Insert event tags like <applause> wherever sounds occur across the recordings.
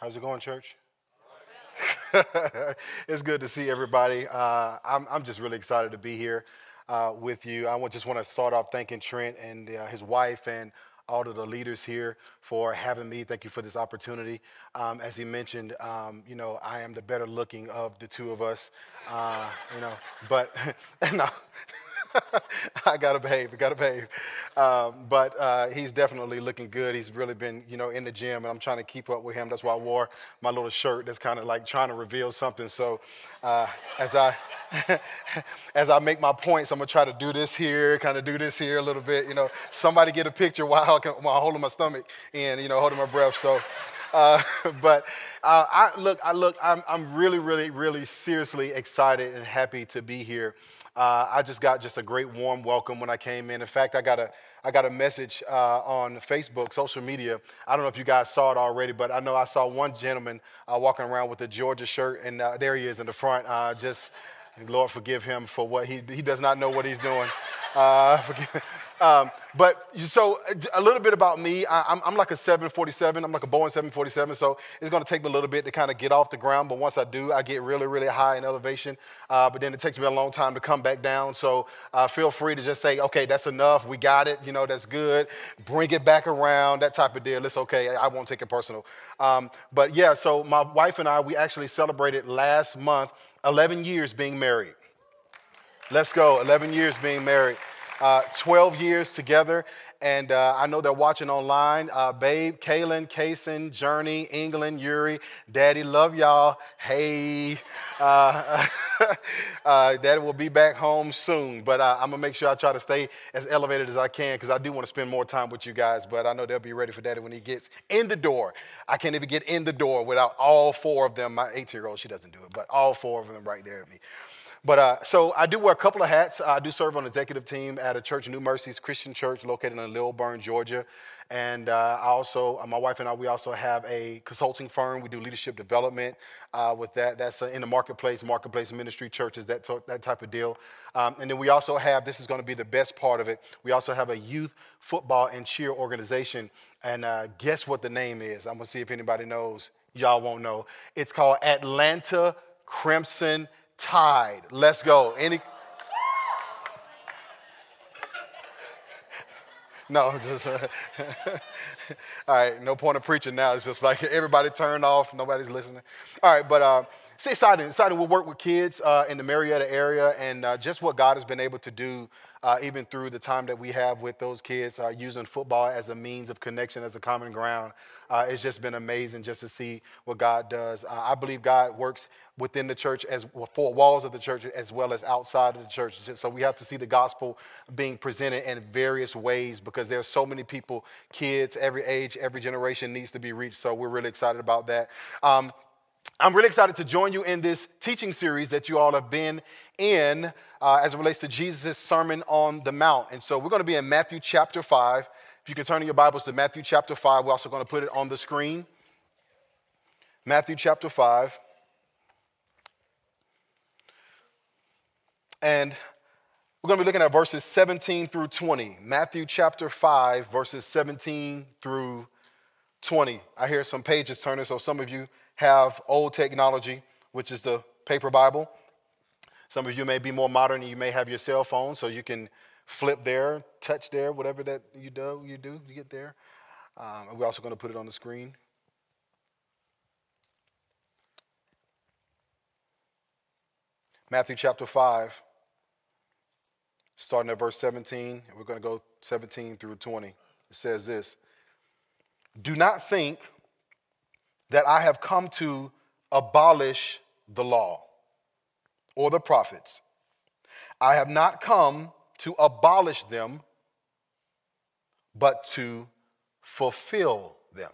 How's it going, church? <laughs> it's good to see everybody. Uh, I'm, I'm just really excited to be here uh, with you. I just want to start off thanking Trent and uh, his wife and all of the leaders here for having me. Thank you for this opportunity. Um, as he mentioned, um, you know, I am the better looking of the two of us, uh, you know, but <laughs> no. <laughs> I gotta behave. I gotta behave. Um, but uh, he's definitely looking good. He's really been, you know, in the gym, and I'm trying to keep up with him. That's why I wore my little shirt. That's kind of like trying to reveal something. So uh, as I <laughs> as I make my points, I'm gonna try to do this here, kind of do this here a little bit. You know, somebody get a picture while, I can, while holding my stomach and you know holding my breath. So. Uh, <laughs> but uh, I look, I look, I'm, I'm really, really, really seriously excited and happy to be here. Uh, I just got just a great warm welcome when I came in. In fact, I got a, I got a message uh, on Facebook, social media. I don't know if you guys saw it already, but I know I saw one gentleman uh, walking around with a Georgia shirt, and uh, there he is in the front. Uh, just, Lord forgive him for what he, he does not know what he's doing. Uh, <laughs> forgive, um, but so a little bit about me. I, am like a 747. I'm like a Boeing 747. So it's going to take me a little bit to kind of get off the ground. But once I do, I get really, really high in elevation. Uh, but then it takes me a long time to come back down. So uh, feel free to just say, okay, that's enough. We got it. You know, that's good. Bring it back around. That type of deal. It's okay. I won't take it personal. Um, but yeah, so my wife and I, we actually celebrated last month 11 years being married. Let's go. 11 years being married uh, 12 years together. And uh, I know they're watching online. Uh, Babe, Kaylin, Kaysen, Journey, England, Yuri, Daddy, love y'all. Hey, uh, <laughs> uh, Daddy will be back home soon. But uh, I'm going to make sure I try to stay as elevated as I can because I do want to spend more time with you guys. But I know they'll be ready for Daddy when he gets in the door. I can't even get in the door without all four of them. My 18 year old, she doesn't do it, but all four of them right there at me. But uh, so I do wear a couple of hats. I do serve on the executive team at a church, New Mercies Christian Church, located in Lilburn, Georgia. And uh, I also, uh, my wife and I, we also have a consulting firm. We do leadership development uh, with that. That's uh, in the marketplace, marketplace ministry, churches, that, to- that type of deal. Um, and then we also have, this is going to be the best part of it, we also have a youth football and cheer organization. And uh, guess what the name is? I'm going to see if anybody knows. Y'all won't know. It's called Atlanta Crimson tide. Let's go. Any? <laughs> No, just <laughs> all right. No point of preaching now. It's just like everybody turned off. Nobody's listening. All right, but uh, it's exciting. Exciting. We'll work with kids uh, in the Marietta area, and uh, just what God has been able to do uh, even through the time that we have with those kids, uh, using football as a means of connection, as a common ground. Uh, it's just been amazing just to see what God does. Uh, I believe God works within the church as four walls of the church as well as outside of the church. So we have to see the gospel being presented in various ways because there's so many people, kids, every age, every generation needs to be reached. So we're really excited about that. Um, I'm really excited to join you in this teaching series that you all have been in uh, as it relates to Jesus' Sermon on the Mount. And so we're going to be in Matthew chapter 5. If you can turn in your Bibles to Matthew chapter 5, we're also going to put it on the screen. Matthew chapter 5. And we're going to be looking at verses 17 through 20. Matthew chapter 5, verses 17 through 20. I hear some pages turning, so some of you have old technology, which is the paper Bible. Some of you may be more modern and you may have your cell phone, so you can flip there, touch there, whatever that you do, you do to get there. Um, we're also going to put it on the screen. Matthew chapter 5, starting at verse 17, and we're going to go 17 through 20. It says this Do not think that I have come to abolish the law or the prophets. I have not come to abolish them, but to fulfill them.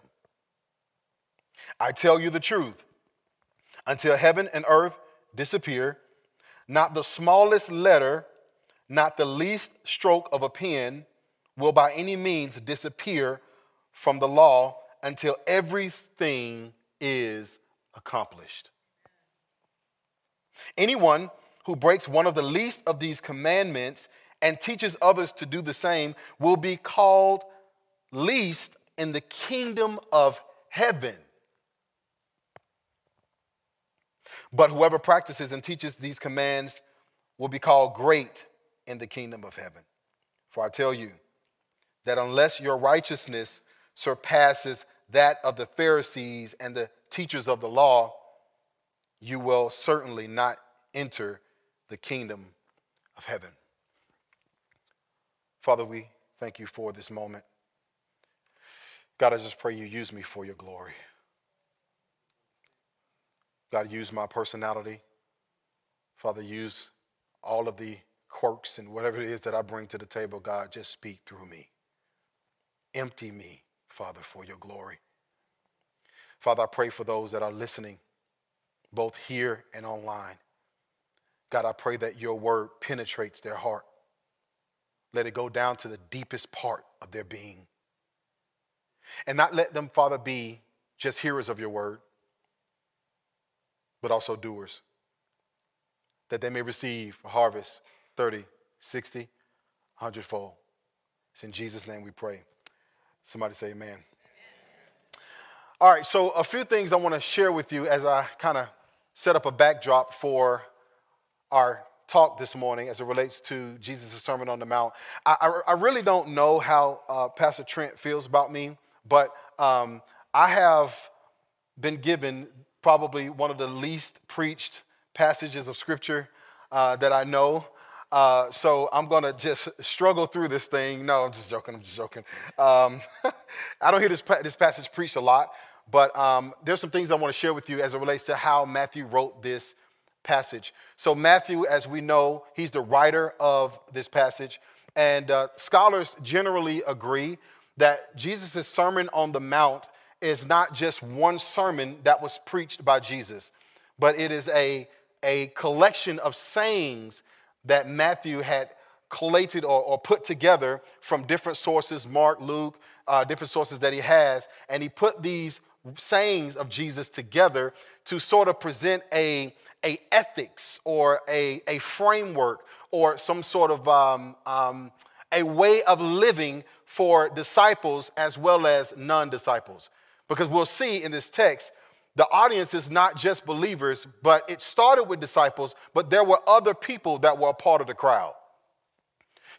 I tell you the truth. Until heaven and earth disappear, not the smallest letter, not the least stroke of a pen will by any means disappear from the law until everything is accomplished. Anyone who breaks one of the least of these commandments and teaches others to do the same will be called least in the kingdom of heaven. But whoever practices and teaches these commands will be called great in the kingdom of heaven. For I tell you that unless your righteousness surpasses that of the Pharisees and the teachers of the law, you will certainly not enter the kingdom of heaven. Father, we thank you for this moment. God, I just pray you use me for your glory. God, use my personality. Father, use all of the quirks and whatever it is that I bring to the table. God, just speak through me. Empty me, Father, for your glory. Father, I pray for those that are listening, both here and online. God, I pray that your word penetrates their heart. Let it go down to the deepest part of their being. And not let them, Father, be just hearers of your word, but also doers, that they may receive a harvest 30, 60, 100 fold. It's in Jesus' name we pray. Somebody say amen. All right, so a few things I want to share with you as I kind of set up a backdrop for our talk this morning as it relates to Jesus' Sermon on the Mount. I, I, I really don't know how uh, Pastor Trent feels about me, but um, I have been given probably one of the least preached passages of Scripture uh, that I know. Uh, so I'm going to just struggle through this thing. No, I'm just joking. I'm just joking. Um, <laughs> I don't hear this, this passage preached a lot, but um, there's some things I want to share with you as it relates to how Matthew wrote this passage. So, Matthew, as we know, he's the writer of this passage. And uh, scholars generally agree that Jesus' Sermon on the Mount is not just one sermon that was preached by Jesus, but it is a, a collection of sayings that Matthew had collated or, or put together from different sources Mark, Luke, uh, different sources that he has. And he put these sayings of Jesus together to sort of present a, a ethics or a, a framework or some sort of um, um, a way of living for disciples as well as non disciples. Because we'll see in this text, the audience is not just believers, but it started with disciples, but there were other people that were a part of the crowd.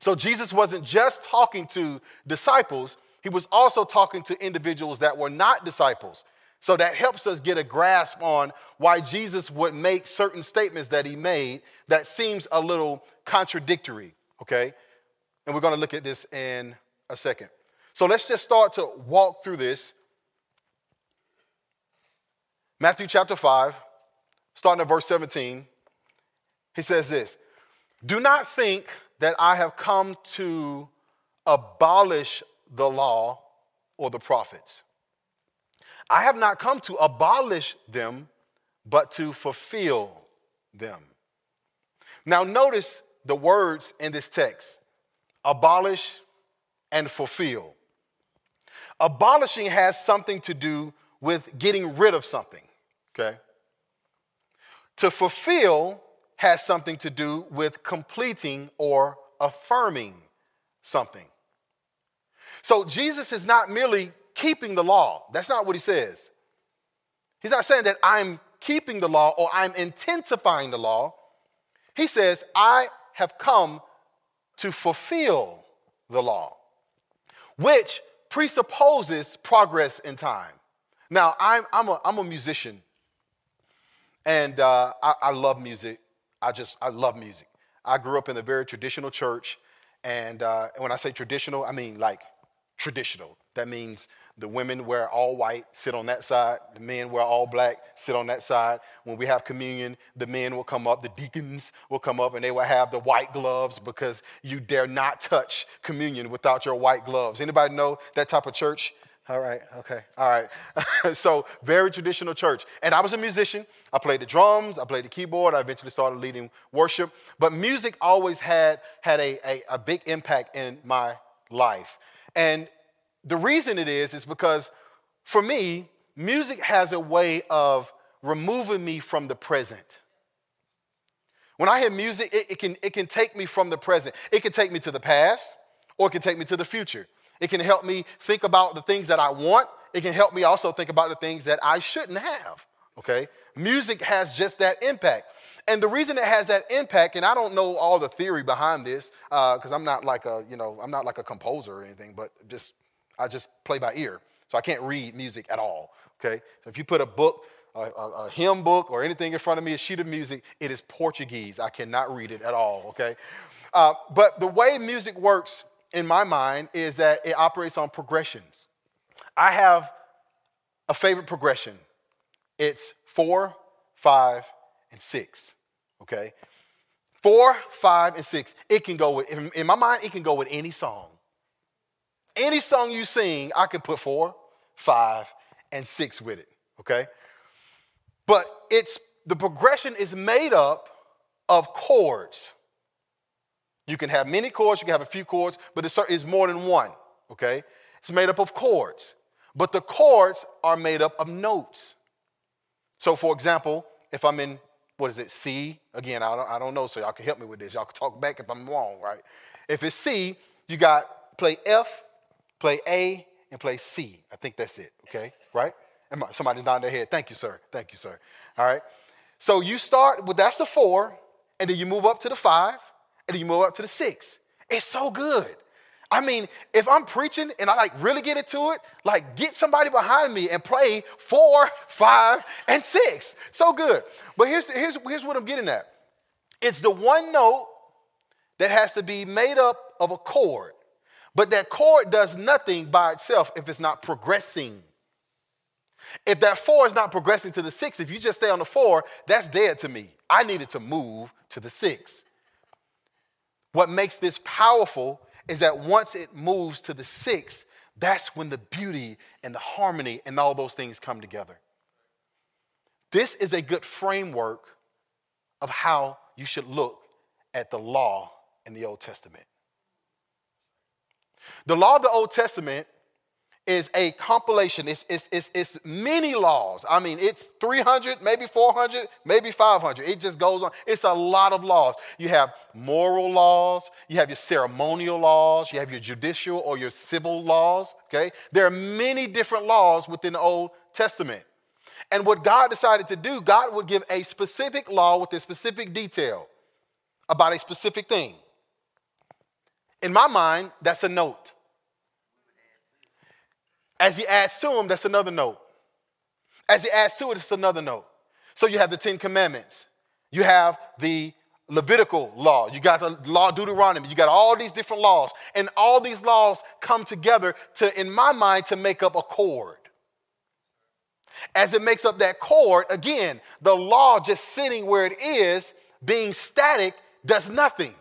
So Jesus wasn't just talking to disciples, he was also talking to individuals that were not disciples. So that helps us get a grasp on why Jesus would make certain statements that he made that seems a little contradictory, okay? And we're going to look at this in a second. So let's just start to walk through this. Matthew chapter 5, starting at verse 17, he says this Do not think that I have come to abolish the law or the prophets. I have not come to abolish them, but to fulfill them. Now, notice the words in this text abolish and fulfill. Abolishing has something to do with getting rid of something, okay? To fulfill has something to do with completing or affirming something. So Jesus is not merely keeping the law. That's not what he says. He's not saying that I'm keeping the law or I'm intensifying the law. He says, I have come to fulfill the law, which presupposes progress in time. Now, I'm, I'm, a, I'm a musician, and uh, I, I love music. I just, I love music. I grew up in a very traditional church, and uh, when I say traditional, I mean like traditional. That means the women wear all white, sit on that side. The men wear all black, sit on that side. When we have communion, the men will come up, the deacons will come up, and they will have the white gloves because you dare not touch communion without your white gloves. Anybody know that type of church? All right, okay, all right. <laughs> so, very traditional church. And I was a musician. I played the drums, I played the keyboard, I eventually started leading worship. But music always had, had a, a, a big impact in my life. And the reason it is, is because for me, music has a way of removing me from the present. When I hear music, it, it, can, it can take me from the present. It can take me to the past, or it can take me to the future. It can help me think about the things that I want. It can help me also think about the things that I shouldn't have, Okay? Music has just that impact. And the reason it has that impact, and I don't know all the theory behind this, because uh, I'm not like a, you know, I'm not like a composer or anything, but just I just play by ear. So I can't read music at all. Okay? So if you put a book, a, a, a hymn book, or anything in front of me, a sheet of music, it is Portuguese. I cannot read it at all. Okay? Uh, but the way music works in my mind is that it operates on progressions. I have a favorite progression. It's four, five, and six. Okay? Four, five, and six. It can go with, in my mind, it can go with any song. Any song you sing, I can put four, five, and six with it. Okay? But it's the progression is made up of chords. You can have many chords, you can have a few chords, but it's more than one. Okay? It's made up of chords. But the chords are made up of notes. So, for example, if I'm in, what is it, C? Again, I don't, I don't know, so y'all can help me with this. Y'all can talk back if I'm wrong, right? If it's C, you got play F, play A, and play C. I think that's it, okay? Right? Somebody's nodding their head. Thank you, sir. Thank you, sir. All right. So you start, well, that's the four, and then you move up to the five, and then you move up to the six. It's so good. I mean, if I'm preaching and I like really get into it, like get somebody behind me and play four, five, and six. So good. But here's, here's, here's what I'm getting at it's the one note that has to be made up of a chord, but that chord does nothing by itself if it's not progressing. If that four is not progressing to the six, if you just stay on the four, that's dead to me. I needed to move to the six. What makes this powerful is that once it moves to the six, that's when the beauty and the harmony and all those things come together. This is a good framework of how you should look at the law in the Old Testament. The law of the Old Testament is a compilation. It's, it's, it's, it's many laws. I mean, it's 300, maybe 400, maybe 500. It just goes on. It's a lot of laws. You have moral laws, you have your ceremonial laws, you have your judicial or your civil laws, okay? There are many different laws within the Old Testament. And what God decided to do, God would give a specific law with a specific detail about a specific thing. In my mind, that's a note. As he adds to them, that's another note. As he adds to it, it's another note. So you have the Ten Commandments. You have the Levitical law. You got the law Deuteronomy. You got all these different laws. And all these laws come together to, in my mind, to make up a chord. As it makes up that chord, again, the law just sitting where it is, being static, does nothing.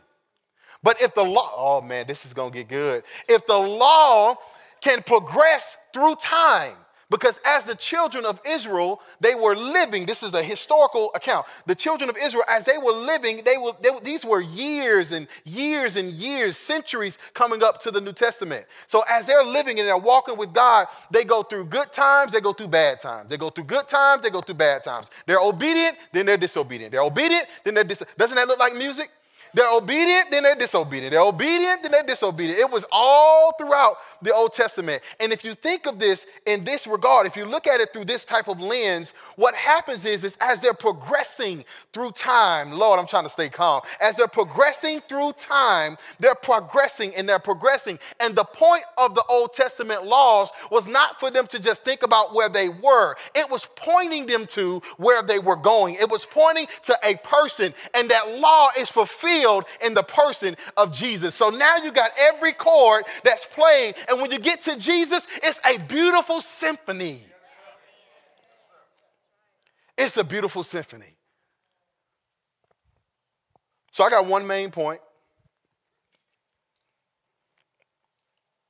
But if the law, oh man, this is gonna get good. If the law can progress through time. Because as the children of Israel, they were living, this is a historical account. The children of Israel, as they were living, they were, they, these were years and years and years, centuries coming up to the New Testament. So as they're living and they're walking with God, they go through good times, they go through bad times. They go through good times, they go through bad times. They're obedient, then they're disobedient. They're obedient, then they're dis- Doesn't that look like music? They're obedient, then they're disobedient. They're obedient, then they're disobedient. It was all throughout the Old Testament. And if you think of this in this regard, if you look at it through this type of lens, what happens is, is as they're progressing through time, Lord, I'm trying to stay calm. As they're progressing through time, they're progressing and they're progressing. And the point of the Old Testament laws was not for them to just think about where they were, it was pointing them to where they were going. It was pointing to a person, and that law is fulfilled fulfilled in the person of Jesus. So now you got every chord that's playing. and when you get to Jesus, it's a beautiful symphony. It's a beautiful symphony. So I got one main point.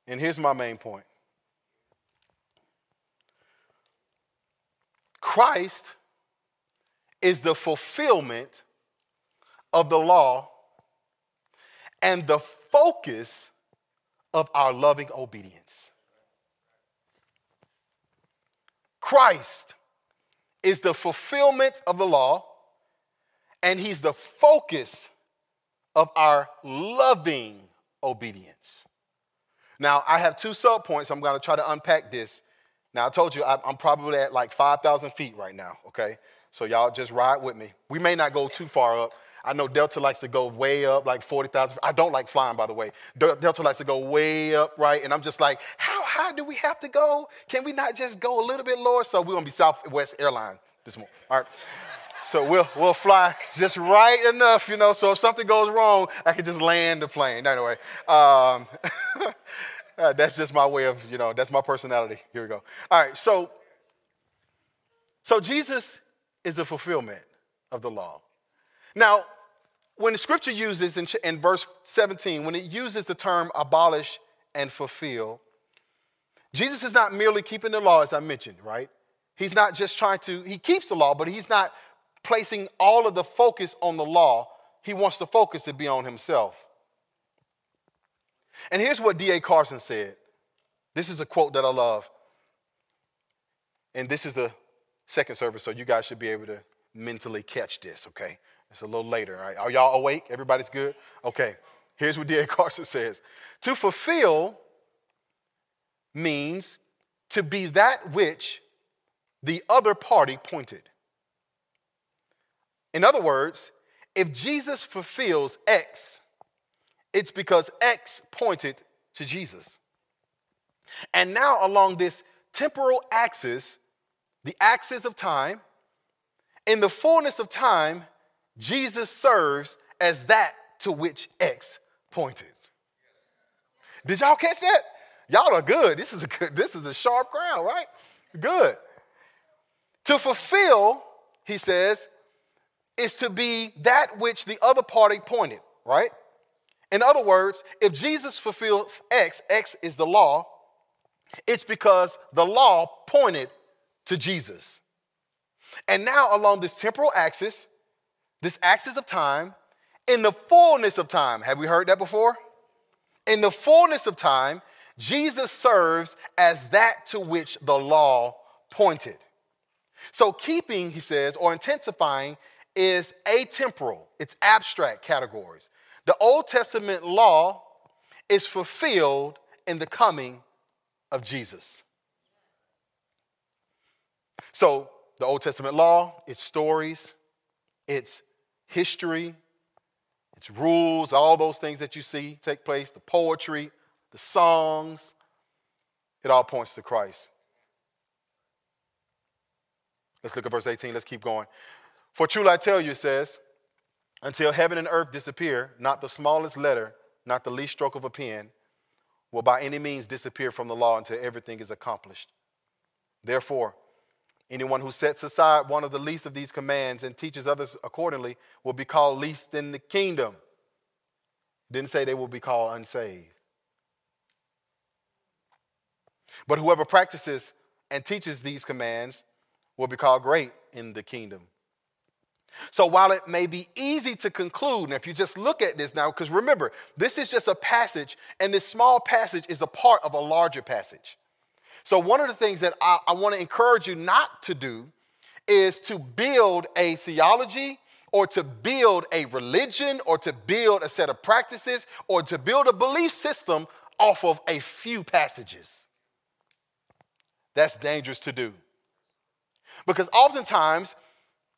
And here's my main point Christ is the fulfillment of the law and the focus of our loving obedience. Christ is the fulfillment of the law, and he's the focus of our loving obedience. Now, I have two subpoints. I'm going to try to unpack this Now, I told you I'm probably at like 5,000 feet right now, okay? So y'all just ride with me. We may not go too far up. I know Delta likes to go way up, like 40,000. I don't like flying, by the way. Delta likes to go way up, right? And I'm just like, how high do we have to go? Can we not just go a little bit lower? So we're gonna be Southwest Airline this morning, all right? So we'll, we'll fly just right enough, you know, so if something goes wrong, I can just land the plane. Anyway, um, <laughs> uh, that's just my way of, you know, that's my personality. Here we go. All right, so, so Jesus is the fulfillment of the law. Now, when the scripture uses in, in verse 17, when it uses the term abolish and fulfill, Jesus is not merely keeping the law, as I mentioned, right? He's not just trying to, he keeps the law, but he's not placing all of the focus on the law. He wants the focus to be on himself. And here's what D.A. Carson said. This is a quote that I love. And this is the second service, so you guys should be able to mentally catch this, okay? It's a little later, all right? Are y'all awake? Everybody's good? Okay. Here's what <laughs> D.A. Carson says To fulfill means to be that which the other party pointed. In other words, if Jesus fulfills X, it's because X pointed to Jesus. And now, along this temporal axis, the axis of time, in the fullness of time, Jesus serves as that to which X pointed. Did y'all catch that? Y'all are good. This is a good, this is a sharp crowd, right? Good. To fulfill, he says, is to be that which the other party pointed, right? In other words, if Jesus fulfills X, X is the law, it's because the law pointed to Jesus. And now, along this temporal axis, this axis of time, in the fullness of time, have we heard that before? In the fullness of time, Jesus serves as that to which the law pointed. So, keeping, he says, or intensifying is atemporal, it's abstract categories. The Old Testament law is fulfilled in the coming of Jesus. So, the Old Testament law, its stories, its history, its rules, all those things that you see take place, the poetry, the songs, it all points to Christ. Let's look at verse 18. Let's keep going. For truly I tell you, it says, until heaven and earth disappear, not the smallest letter, not the least stroke of a pen, will by any means disappear from the law until everything is accomplished. Therefore, anyone who sets aside one of the least of these commands and teaches others accordingly will be called least in the kingdom. Didn't say they will be called unsaved. But whoever practices and teaches these commands will be called great in the kingdom. So while it may be easy to conclude, and if you just look at this now, because remember, this is just a passage, and this small passage is a part of a larger passage. So one of the things that I, I want to encourage you not to do is to build a theology or to build a religion or to build a set of practices or to build a belief system off of a few passages. That's dangerous to do. Because oftentimes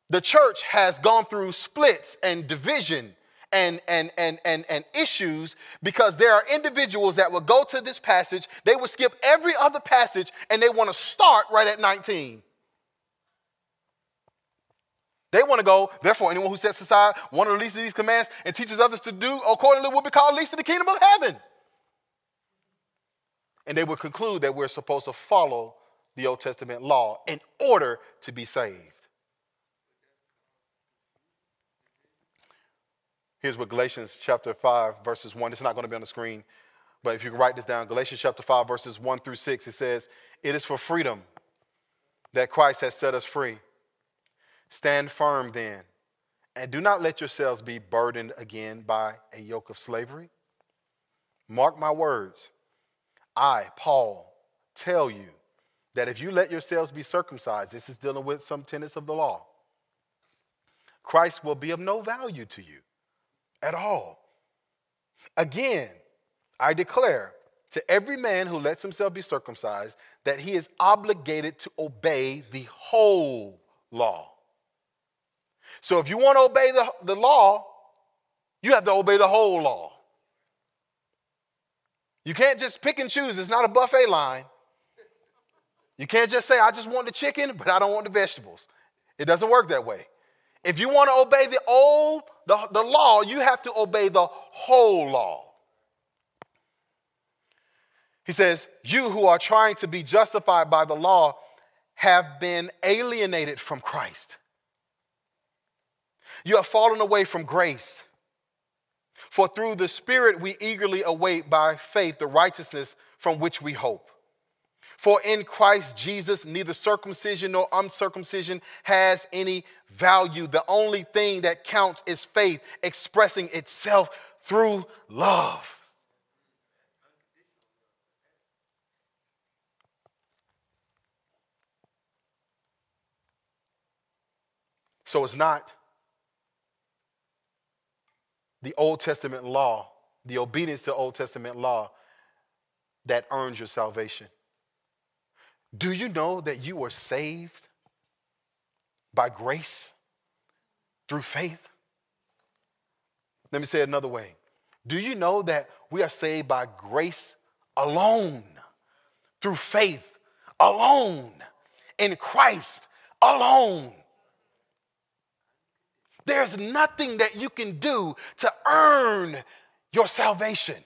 the church has gone through splits and division and, and, and, and, and issues because there are individuals that will go to this passage, they will skip every other passage, and they want to start right at 19. They want to go, therefore, anyone who sets aside one of the least of these commands and teaches others to do accordingly will be called least in the kingdom of heaven. And they will conclude that we're supposed to follow the Old Testament law in order to be saved. Here's what Galatians chapter 5, verses 1, it's not going to be on the screen, but if you can write this down, Galatians chapter 5, verses 1 through 6, it says, It is for freedom that Christ has set us free. Stand firm then, and do not let yourselves be burdened again by a yoke of slavery. Mark my words. I, Paul, tell you that if you let yourselves be circumcised, this is dealing with some tenets of the law, Christ will be of no value to you at all. Again, I declare to every man who lets himself be circumcised that he is obligated to obey the whole law. So if you want to obey the, the law, you have to obey the whole law. You can't just pick and choose, it's not a buffet line. You can't just say, I just want the chicken, but I don't want the vegetables. It doesn't work that way. If you want to obey the old, the, the law, you have to obey the whole law. He says, You who are trying to be justified by the law have been alienated from Christ. You have fallen away from grace. For through the Spirit we eagerly await by faith the righteousness from which we hope. For in Christ Jesus, neither circumcision nor uncircumcision has any value. The only thing that counts is faith expressing itself through love. So it's not the Old Testament law, the obedience to Old Testament law that earns your salvation. Do you know that you were saved by grace through faith? Let me say it another way. Do you know that we are saved by grace alone, through faith alone, in Christ alone? There's nothing that you can do to earn your salvation.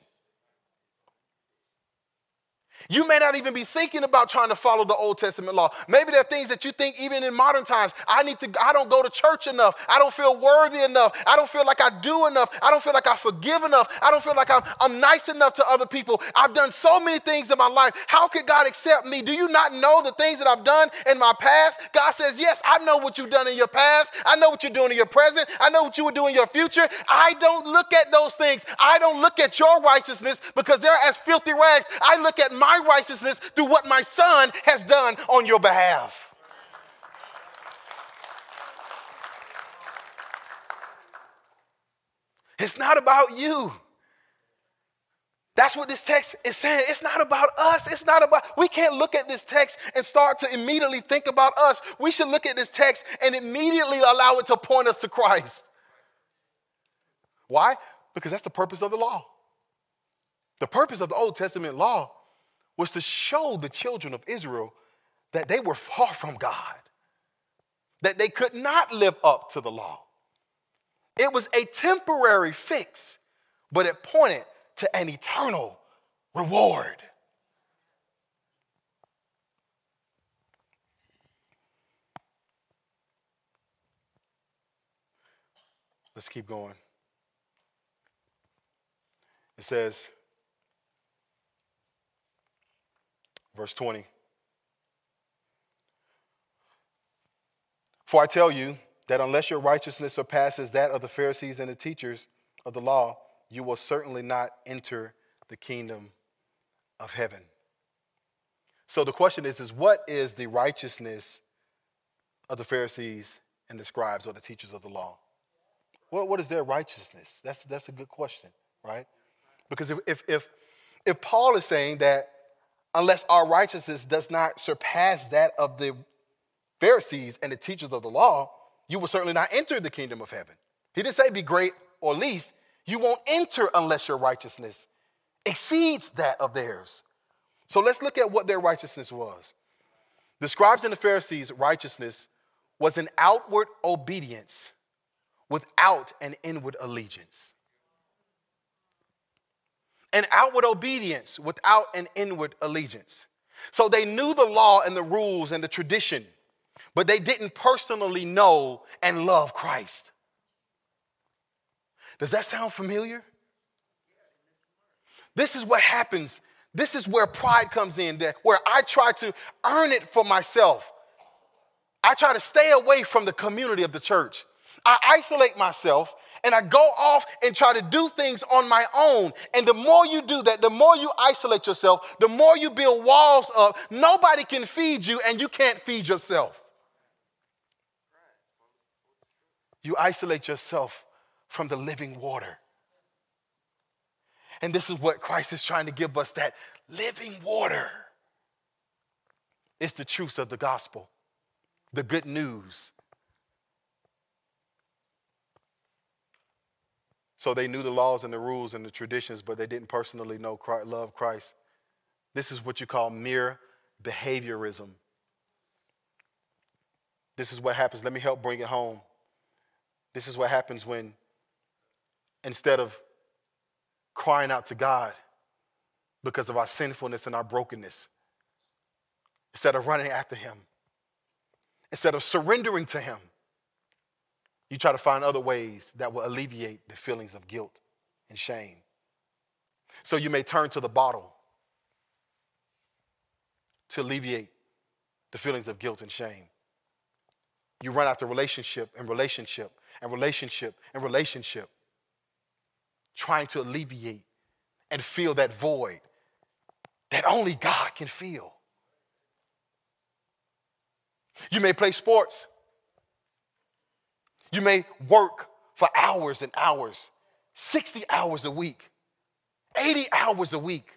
You may not even be thinking about trying to follow the Old Testament law. Maybe there are things that you think even in modern times, I need to I don't go to church enough. I don't feel worthy enough. I don't feel like I do enough. I don't feel like I forgive enough. I don't feel like I'm, I'm nice enough to other people. I've done so many things in my life. How could God accept me? Do you not know the things that I've done in my past? God says, "Yes, I know what you've done in your past. I know what you're doing in your present. I know what you will do in your future. I don't look at those things. I don't look at your righteousness because they're as filthy rags. I look at my my righteousness through what my son has done on your behalf. It's not about you. That's what this text is saying. It's not about us. It's not about, we can't look at this text and start to immediately think about us. We should look at this text and immediately allow it to point us to Christ. Why? Because that's the purpose of the law. The purpose of the Old Testament law was to show the children of Israel that they were far from God, that they could not live up to the law. It was a temporary fix, but it pointed to an eternal reward. Let's keep going. It says, Verse 20. For I tell you that unless your righteousness surpasses that of the Pharisees and the teachers of the law, you will certainly not enter the kingdom of heaven. So the question is, is what is the righteousness of the Pharisees and the scribes or the teachers of the law? What, what is their righteousness? That's, that's a good question, right? Because if, if, if, if Paul is saying that unless our righteousness does not surpass that of the Pharisees and the teachers of the law, you will certainly not enter the kingdom of heaven. He didn't say be great or least. You won't enter unless your righteousness exceeds that of theirs. So let's look at what their righteousness was. The scribes and the Pharisees' righteousness was an outward obedience without an inward allegiance an outward obedience without an inward allegiance. So they knew the law and the rules and the tradition, but they didn't personally know and love Christ. Does that sound familiar? This is what happens. This is where pride comes in, where I try to earn it for myself. I try to stay away from the community of the church. I isolate myself and I go off and try to do things on my own. And the more you do that, the more you isolate yourself, the more you build walls up. Nobody can feed you, and you can't feed yourself. You isolate yourself from the living water. And this is what Christ is trying to give us that living water. It's the truths of the gospel, the good news. So they knew the laws and the rules and the traditions, but they didn't personally know Christ, love Christ. This is what you call mere behaviorism. This is what happens. Let me help bring it home. This is what happens when, instead of crying out to God because of our sinfulness and our brokenness, instead of running after Him, instead of surrendering to Him, you try to find other ways that will alleviate the feelings of guilt and shame. So you may turn to the bottle to alleviate the feelings of guilt and shame. You run after relationship and relationship and relationship and relationship, trying to alleviate and fill that void that only God can fill. You may play sports. You may work for hours and hours, 60 hours a week, 80 hours a week.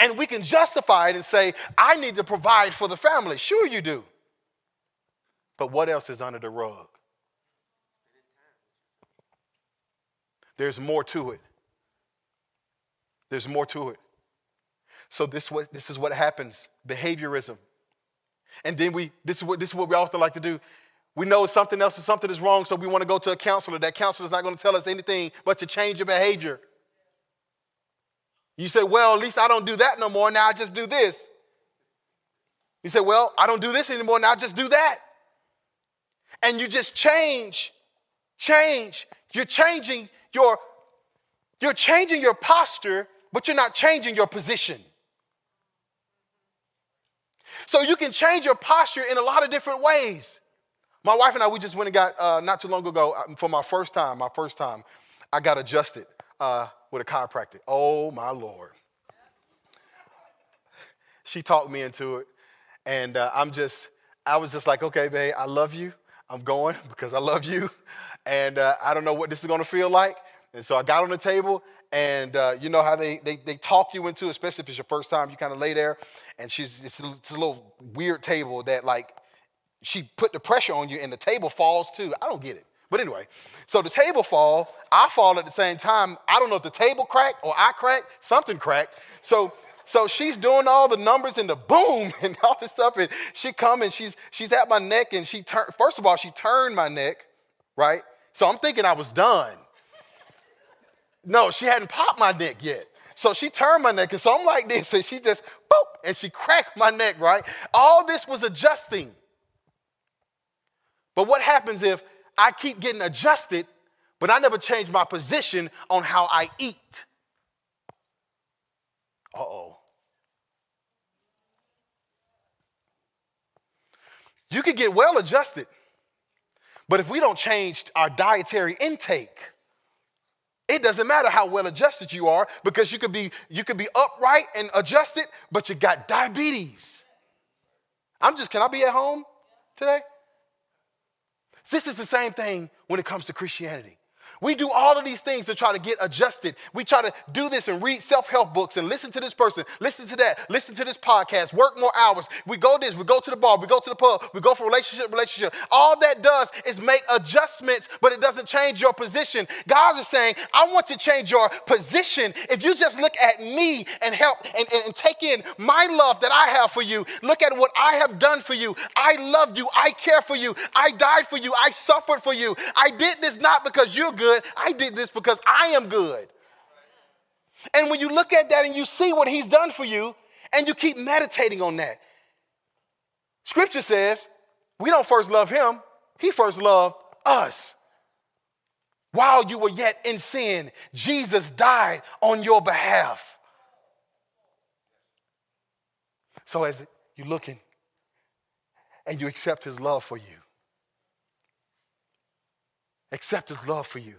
And we can justify it and say, I need to provide for the family. Sure, you do. But what else is under the rug? There's more to it. There's more to it. So this, what, this is what happens behaviorism. And then we, this is what, this is what we often like to do. We know something else is something is wrong, so we want to go to a counselor. That counselor is not going to tell us anything but to change your behavior. You say, well, at least I don't do that no more. Now I just do this. You say, well, I don't do this anymore. Now I just do that and you just change, change. You're changing your, you're changing your posture, but you're not changing your position. So you can change your posture in a lot of different ways. My wife and I, we just went and got, uh, not too long ago, uh, for my first time, my first time, I got adjusted uh, with a chiropractor. Oh my Lord. She talked me into it. And uh, I'm just, I was just like, okay, babe, I love you. I'm going <laughs> because I love you, and uh, I don't know what this is going to feel like. And so I got on the table, and uh, you know how they, they, they talk you into, especially if it's your first time, you kind of lay there, and she's it's a, it's a little weird table that like she put the pressure on you, and the table falls too. I don't get it. But anyway, so the table fall, I fall at the same time. I don't know if the table cracked or I cracked, something cracked. So so she's doing all the numbers and the boom <laughs> and all this stuff. And she come and she's she's at my neck and she turned, first of all, she turned my neck, right? So I'm thinking I was done. No, she hadn't popped my neck yet. So she turned my neck, and so I'm like this, and she just boop, and she cracked my neck, right? All this was adjusting. But what happens if I keep getting adjusted, but I never change my position on how I eat? Uh oh. You could get well adjusted, but if we don't change our dietary intake, it doesn't matter how well adjusted you are because you could be you could be upright and adjusted, but you got diabetes. I'm just can I be at home today? This is the same thing when it comes to Christianity. We do all of these things to try to get adjusted. We try to do this and read self help books and listen to this person, listen to that, listen to this podcast, work more hours. We go this, we go to the bar, we go to the pub, we go from relationship relationship. All that does is make adjustments, but it doesn't change your position. God is saying, I want to change your position. If you just look at me and help and, and, and take in my love that I have for you, look at what I have done for you. I loved you, I care for you, I died for you, I suffered for you. I did this not because you're good good. I did this because I am good. And when you look at that and you see what he's done for you, and you keep meditating on that, scripture says we don't first love him, he first loved us. While you were yet in sin, Jesus died on your behalf. So as you're looking and you accept his love for you, accept his love for you.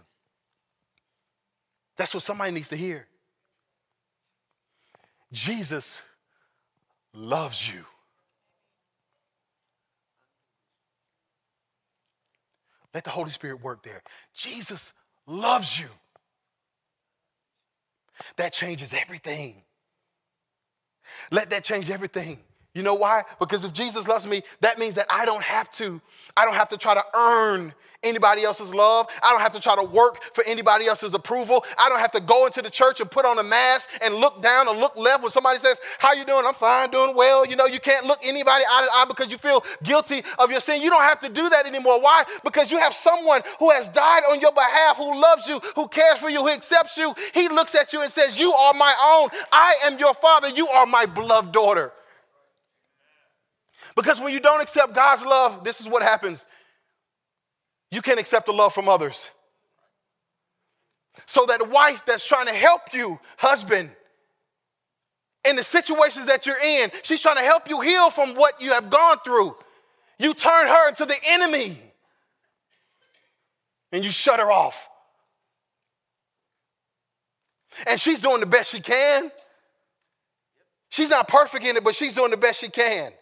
That's what somebody needs to hear. Jesus loves you. Let the Holy Spirit work there. Jesus loves you. that changes everything. Let that change everything. You know why? Because if Jesus loves me, that means that I don't have to. I don't have to try to earn anybody else's love. I don't have to try to work for anybody else's approval. I don't have to go into the church and put on a mask and look down or look left when somebody says, "How you doing?" I'm fine, doing well. You know, you can't look anybody eye to eye because you feel guilty of your sin. You don't have to do that anymore. Why? Because you have someone who has died on your behalf, who loves you, who cares for you, who accepts you. He looks at you and says, "You are my own. I am your father. You are my beloved daughter." Because when you don't accept God's love, this is what happens you can't accept the love from others. So that wife that's trying to help you, husband, in the situations that you're in, she's trying to help you heal from what you have gone through. You turn her into the enemy and you shut her off. And she's doing the best she can. She's not perfect in it, but she's doing the best she can.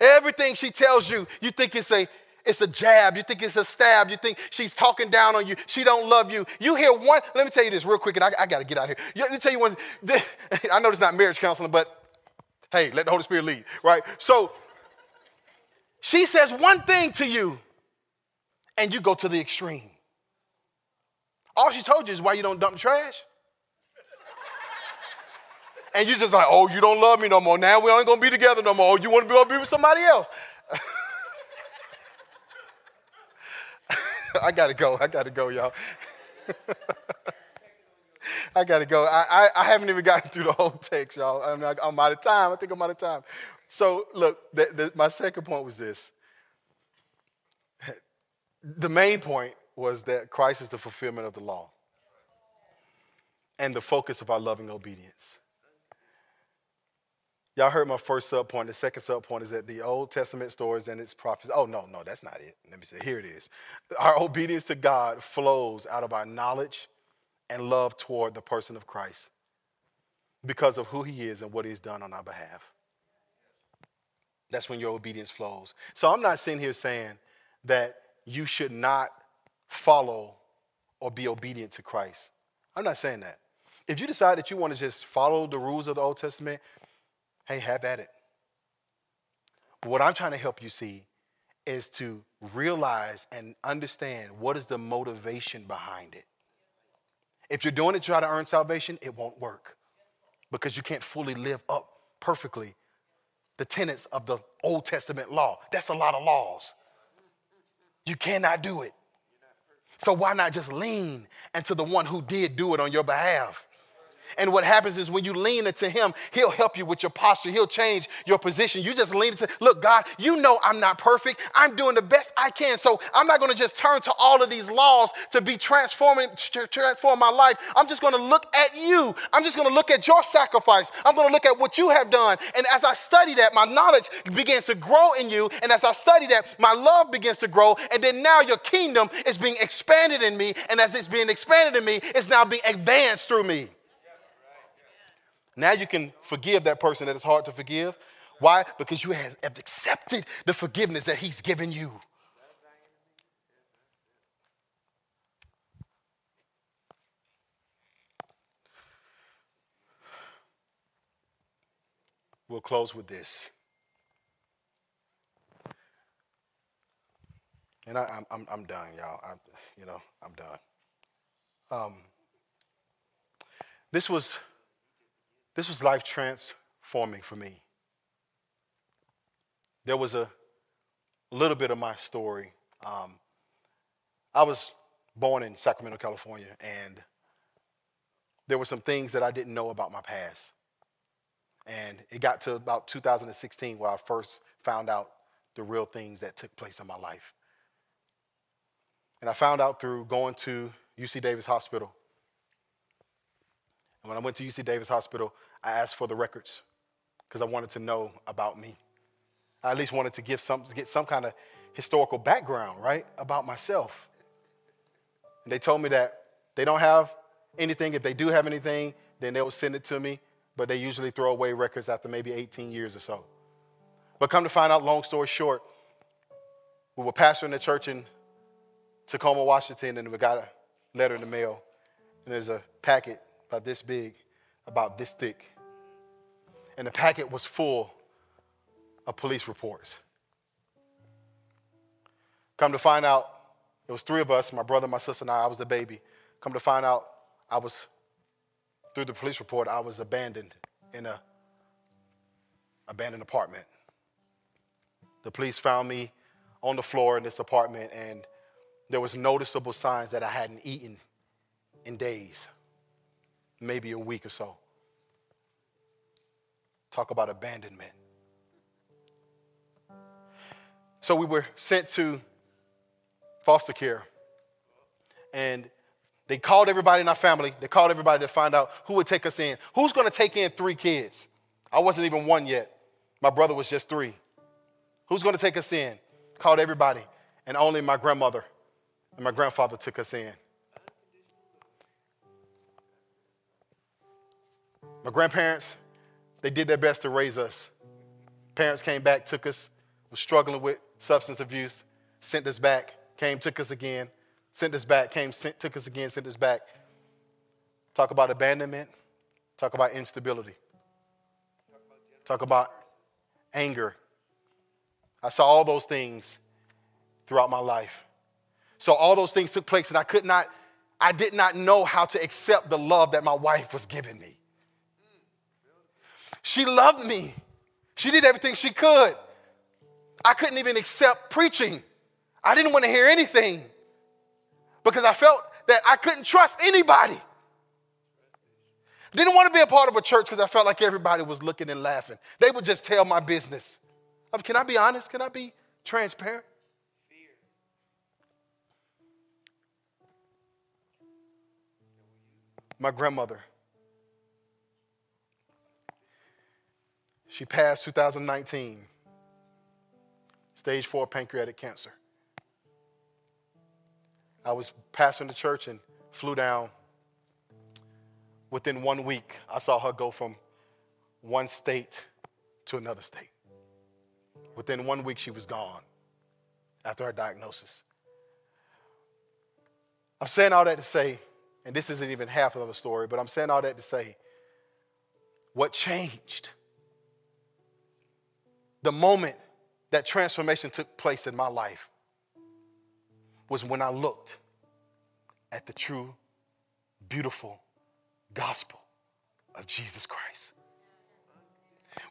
Everything she tells you, you think it's a it's a jab. You think it's a stab. You think she's talking down on you. She don't love you. You hear one. Let me tell you this real quick, and I, I got to get out of here. Let me tell you one. <laughs> I know it's not marriage counseling, but hey, let the Holy Spirit lead, right? So she says one thing to you, and you go to the extreme. All she told you is why you don't dump the trash. And you're just like, oh, you don't love me no more. Now we ain't gonna be together no more. Oh, you want to be, be with somebody else. <laughs> I gotta go. I gotta go, y'all. <laughs> I gotta go. I, I, I, haven't even gotten through the whole text, y'all. I'm, I'm, out of time. I think I'm out of time. So, look, the, the, my second point was this. The main point was that Christ is the fulfillment of the law and the focus of our loving obedience. Y'all heard my first sub point. The second sub point is that the Old Testament stories and its prophets. Oh, no, no, that's not it. Let me say, here it is. Our obedience to God flows out of our knowledge and love toward the person of Christ because of who he is and what he's done on our behalf. That's when your obedience flows. So I'm not sitting here saying that you should not follow or be obedient to Christ. I'm not saying that. If you decide that you want to just follow the rules of the Old Testament, hey, have at it. What I'm trying to help you see is to realize and understand what is the motivation behind it. If you're doing it to try to earn salvation, it won't work because you can't fully live up perfectly the tenets of the Old Testament law. That's a lot of laws. You cannot do it. So why not just lean into the one who did do it on your behalf? And what happens is when you lean into Him, He'll help you with your posture. He'll change your position. You just lean into, look, God, you know I'm not perfect. I'm doing the best I can. So I'm not going to just turn to all of these laws to be transforming, to transform my life. I'm just going to look at you. I'm just going to look at your sacrifice. I'm going to look at what you have done. And as I study that, my knowledge begins to grow in you. And as I study that, my love begins to grow. And then now your kingdom is being expanded in me. And as it's being expanded in me, it's now being advanced through me. Now you can forgive that person that is hard to forgive. Why? Because you have accepted the forgiveness that he's given you. We'll close with this. And I, am I'm, I'm done, y'all. I, you know, I'm done. Um, this was this was life transforming for me. There was a little bit of my story. Um, I was born in Sacramento, California, and there were some things that I didn't know about my past. And it got to about 2016 where I first found out the real things that took place in my life. And I found out through going to UC Davis Hospital. And when I went to UC Davis Hospital, I asked for the records because I wanted to know about me. I at least wanted to give some, get some kind of historical background, right, about myself. And they told me that they don't have anything. If they do have anything, then they'll send it to me, but they usually throw away records after maybe 18 years or so. But come to find out, long story short, we were pastoring the church in Tacoma, Washington, and we got a letter in the mail, and there's a packet about this big, about this thick. And the packet was full of police reports. Come to find out, it was three of us, my brother, my sister, and I. I was the baby. Come to find out, I was, through the police report, I was abandoned in a abandoned apartment. The police found me on the floor in this apartment, and there was noticeable signs that I hadn't eaten in days, maybe a week or so. Talk about abandonment. So we were sent to foster care, and they called everybody in our family. They called everybody to find out who would take us in. Who's going to take in three kids? I wasn't even one yet. My brother was just three. Who's going to take us in? Called everybody, and only my grandmother and my grandfather took us in. My grandparents, they did their best to raise us. Parents came back, took us, was struggling with substance abuse, sent us back, came, took us again, sent us back, came, sent, took us again, sent us back. Talk about abandonment, talk about instability, talk about anger. I saw all those things throughout my life. So all those things took place, and I could not, I did not know how to accept the love that my wife was giving me. She loved me. She did everything she could. I couldn't even accept preaching. I didn't want to hear anything because I felt that I couldn't trust anybody. Didn't want to be a part of a church because I felt like everybody was looking and laughing. They would just tell my business. Um, can I be honest? Can I be transparent? Fear. My grandmother. She passed 2019, stage four pancreatic cancer. I was pastoring the church and flew down. Within one week, I saw her go from one state to another state. Within one week, she was gone after her diagnosis. I'm saying all that to say, and this isn't even half of the story, but I'm saying all that to say what changed the moment that transformation took place in my life was when I looked at the true, beautiful gospel of Jesus Christ.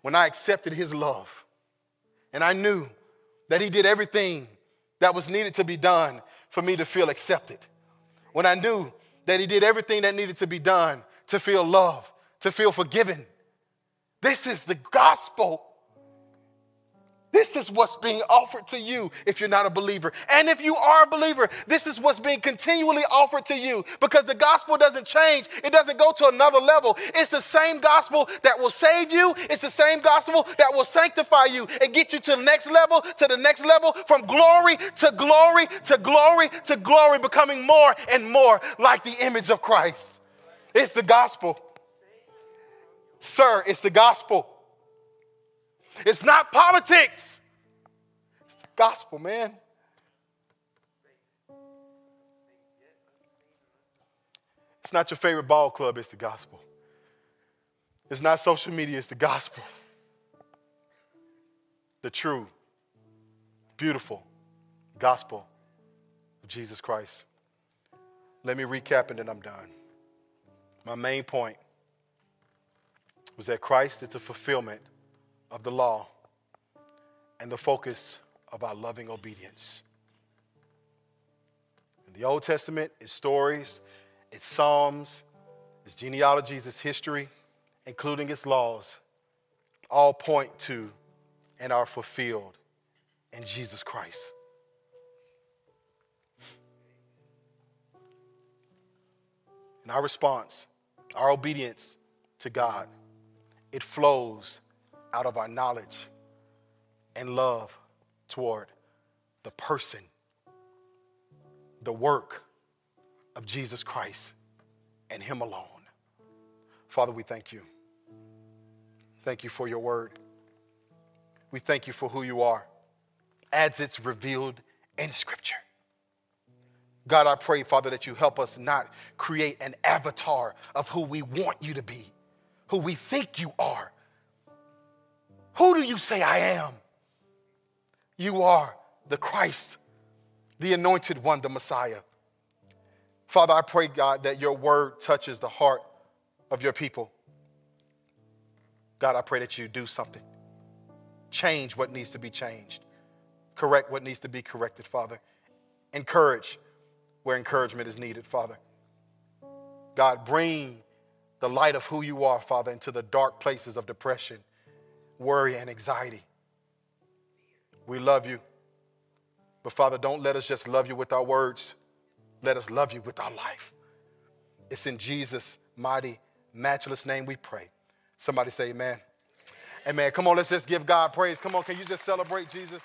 When I accepted his love and I knew that he did everything that was needed to be done for me to feel accepted. When I knew that he did everything that needed to be done to feel loved, to feel forgiven. This is the gospel this is what's being offered to you if you're not a believer. And if you are a believer, this is what's being continually offered to you because the gospel doesn't change. It doesn't go to another level. It's the same gospel that will save you, it's the same gospel that will sanctify you and get you to the next level, to the next level, from glory to glory to glory to glory, becoming more and more like the image of Christ. It's the gospel. Sir, it's the gospel. It's not politics, it's the gospel, man. It's not your favorite ball club, it's the gospel. It's not social media, it's the gospel. The true, beautiful gospel of Jesus Christ. Let me recap and then I'm done. My main point was that Christ is the fulfillment of the law and the focus of our loving obedience. In the Old Testament, it's stories, it's psalms, it's genealogies, it's history, including its laws, all point to and are fulfilled in Jesus Christ. And our response, our obedience to God, it flows out of our knowledge and love toward the person, the work of Jesus Christ and Him alone. Father, we thank you. Thank you for your word. We thank you for who you are as it's revealed in Scripture. God, I pray, Father, that you help us not create an avatar of who we want you to be, who we think you are. Who do you say I am? You are the Christ, the anointed one, the Messiah. Father, I pray, God, that your word touches the heart of your people. God, I pray that you do something. Change what needs to be changed, correct what needs to be corrected, Father. Encourage where encouragement is needed, Father. God, bring the light of who you are, Father, into the dark places of depression, worry, and anxiety. We love you. But Father, don't let us just love you with our words. Let us love you with our life. It's in Jesus' mighty, matchless name we pray. Somebody say amen. Amen. Come on, let's just give God praise. Come on, can you just celebrate Jesus?